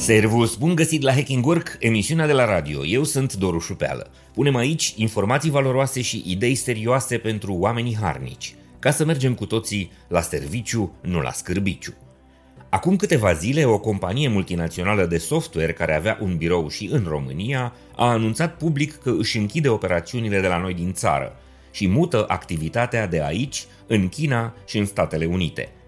Servus, bun găsit la Hacking Work, emisiunea de la radio. Eu sunt Doru Șupeală. Punem aici informații valoroase și idei serioase pentru oamenii harnici, ca să mergem cu toții la serviciu, nu la scârbiciu. Acum câteva zile, o companie multinațională de software care avea un birou și în România a anunțat public că își închide operațiunile de la noi din țară și mută activitatea de aici în China și în Statele Unite –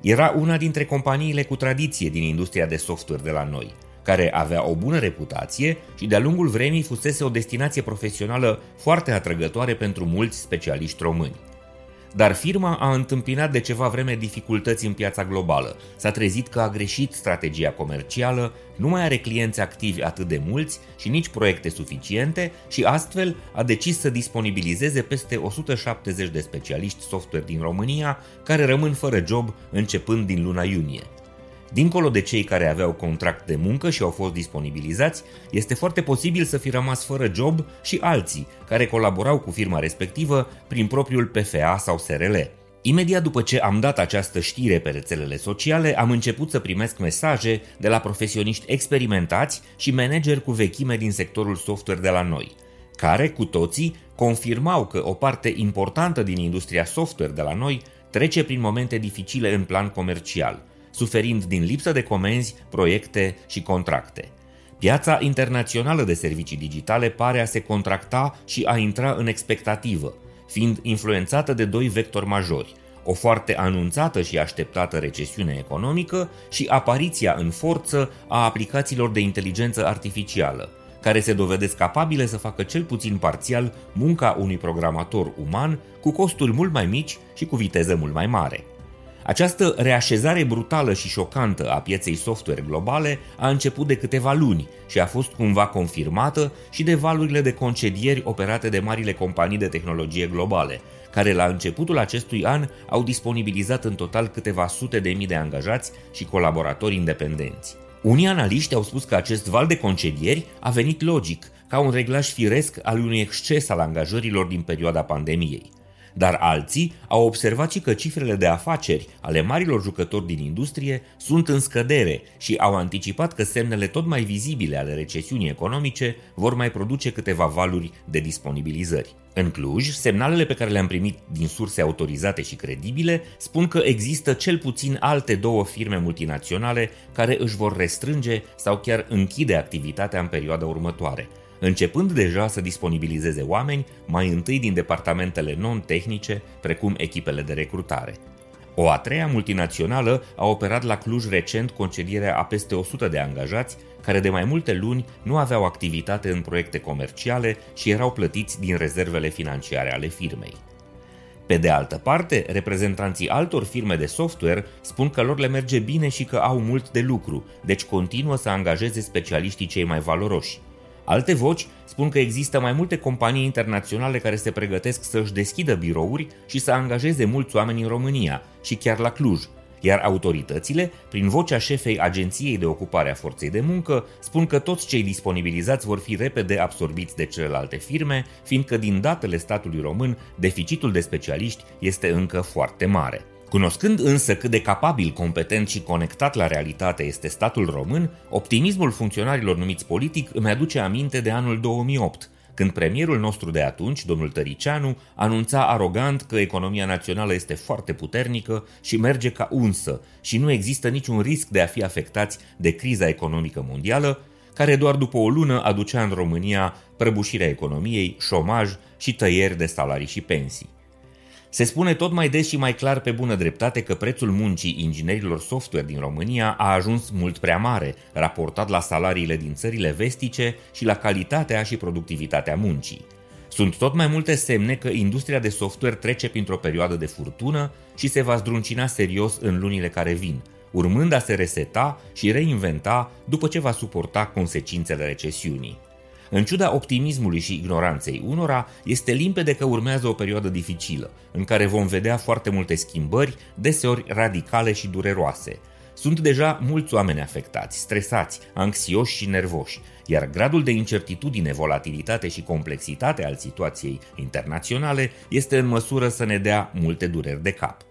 era una dintre companiile cu tradiție din industria de software de la noi, care avea o bună reputație și de-a lungul vremii fusese o destinație profesională foarte atrăgătoare pentru mulți specialiști români. Dar firma a întâmpinat de ceva vreme dificultăți în piața globală. S-a trezit că a greșit strategia comercială, nu mai are clienți activi atât de mulți și nici proiecte suficiente și astfel a decis să disponibilizeze peste 170 de specialiști software din România care rămân fără job începând din luna iunie. Dincolo de cei care aveau contract de muncă și au fost disponibilizați, este foarte posibil să fi rămas fără job și alții care colaborau cu firma respectivă prin propriul PFA sau SRL. Imediat după ce am dat această știre pe rețelele sociale, am început să primesc mesaje de la profesioniști experimentați și manageri cu vechime din sectorul software de la noi, care, cu toții, confirmau că o parte importantă din industria software de la noi trece prin momente dificile în plan comercial – suferind din lipsă de comenzi, proiecte și contracte. Piața internațională de servicii digitale pare a se contracta și a intra în expectativă, fiind influențată de doi vectori majori, o foarte anunțată și așteptată recesiune economică și apariția în forță a aplicațiilor de inteligență artificială, care se dovedesc capabile să facă cel puțin parțial munca unui programator uman cu costuri mult mai mici și cu viteză mult mai mare. Această reașezare brutală și șocantă a pieței software globale a început de câteva luni și a fost cumva confirmată și de valurile de concedieri operate de marile companii de tehnologie globale, care la începutul acestui an au disponibilizat în total câteva sute de mii de angajați și colaboratori independenți. Unii analiști au spus că acest val de concedieri a venit logic, ca un reglaj firesc al unui exces al angajărilor din perioada pandemiei. Dar alții au observat și că cifrele de afaceri ale marilor jucători din industrie sunt în scădere și au anticipat că semnele tot mai vizibile ale recesiunii economice vor mai produce câteva valuri de disponibilizări. În Cluj, semnalele pe care le-am primit din surse autorizate și credibile spun că există cel puțin alte două firme multinaționale care își vor restrânge sau chiar închide activitatea în perioada următoare, începând deja să disponibilizeze oameni mai întâi din departamentele non-tehnice, precum echipele de recrutare. O a treia multinațională a operat la Cluj recent concedierea a peste 100 de angajați care de mai multe luni nu aveau activitate în proiecte comerciale și erau plătiți din rezervele financiare ale firmei. Pe de altă parte, reprezentanții altor firme de software spun că lor le merge bine și că au mult de lucru, deci continuă să angajeze specialiștii cei mai valoroși. Alte voci spun că există mai multe companii internaționale care se pregătesc să-și deschidă birouri și să angajeze mulți oameni în România și chiar la Cluj, iar autoritățile, prin vocea șefei Agenției de Ocupare a Forței de Muncă, spun că toți cei disponibilizați vor fi repede absorbiți de celelalte firme, fiindcă din datele statului român, deficitul de specialiști este încă foarte mare. Cunoscând însă cât de capabil, competent și conectat la realitate este statul român, optimismul funcționarilor numiți politic îmi aduce aminte de anul 2008, când premierul nostru de atunci, domnul Tăricianu, anunța arogant că economia națională este foarte puternică și merge ca unsă și nu există niciun risc de a fi afectați de criza economică mondială, care doar după o lună aducea în România prăbușirea economiei, șomaj și tăieri de salarii și pensii. Se spune tot mai des și mai clar pe bună dreptate că prețul muncii inginerilor software din România a ajuns mult prea mare, raportat la salariile din țările vestice și la calitatea și productivitatea muncii. Sunt tot mai multe semne că industria de software trece printr-o perioadă de furtună și se va zdruncina serios în lunile care vin, urmând a se reseta și reinventa după ce va suporta consecințele recesiunii. În ciuda optimismului și ignoranței unora, este limpede că urmează o perioadă dificilă, în care vom vedea foarte multe schimbări, deseori radicale și dureroase. Sunt deja mulți oameni afectați, stresați, anxioși și nervoși, iar gradul de incertitudine, volatilitate și complexitate al situației internaționale este în măsură să ne dea multe dureri de cap.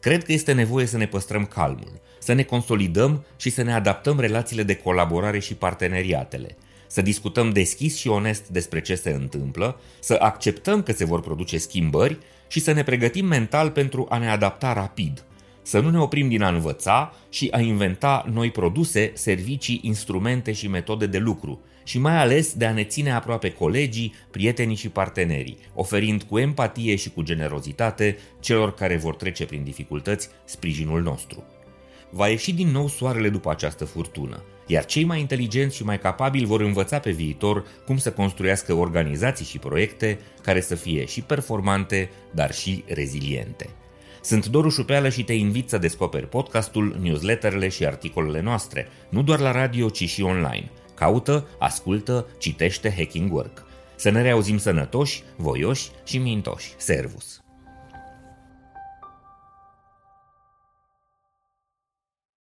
Cred că este nevoie să ne păstrăm calmul, să ne consolidăm și să ne adaptăm relațiile de colaborare și parteneriatele, să discutăm deschis și onest despre ce se întâmplă, să acceptăm că se vor produce schimbări și să ne pregătim mental pentru a ne adapta rapid, să nu ne oprim din a învăța și a inventa noi produse, servicii, instrumente și metode de lucru, și mai ales de a ne ține aproape colegii, prietenii și partenerii, oferind cu empatie și cu generozitate celor care vor trece prin dificultăți sprijinul nostru. Va ieși din nou soarele după această furtună, iar cei mai inteligenți și mai capabili vor învăța pe viitor cum să construiască organizații și proiecte care să fie și performante, dar și reziliente. Sunt Doru Șupeală și te invit să descoperi podcastul, newsletterele și articolele noastre, nu doar la radio, ci și online. Caută, ascultă, citește Hacking Work. Să ne reauzim sănătoși, voioși și mintoși. Servus!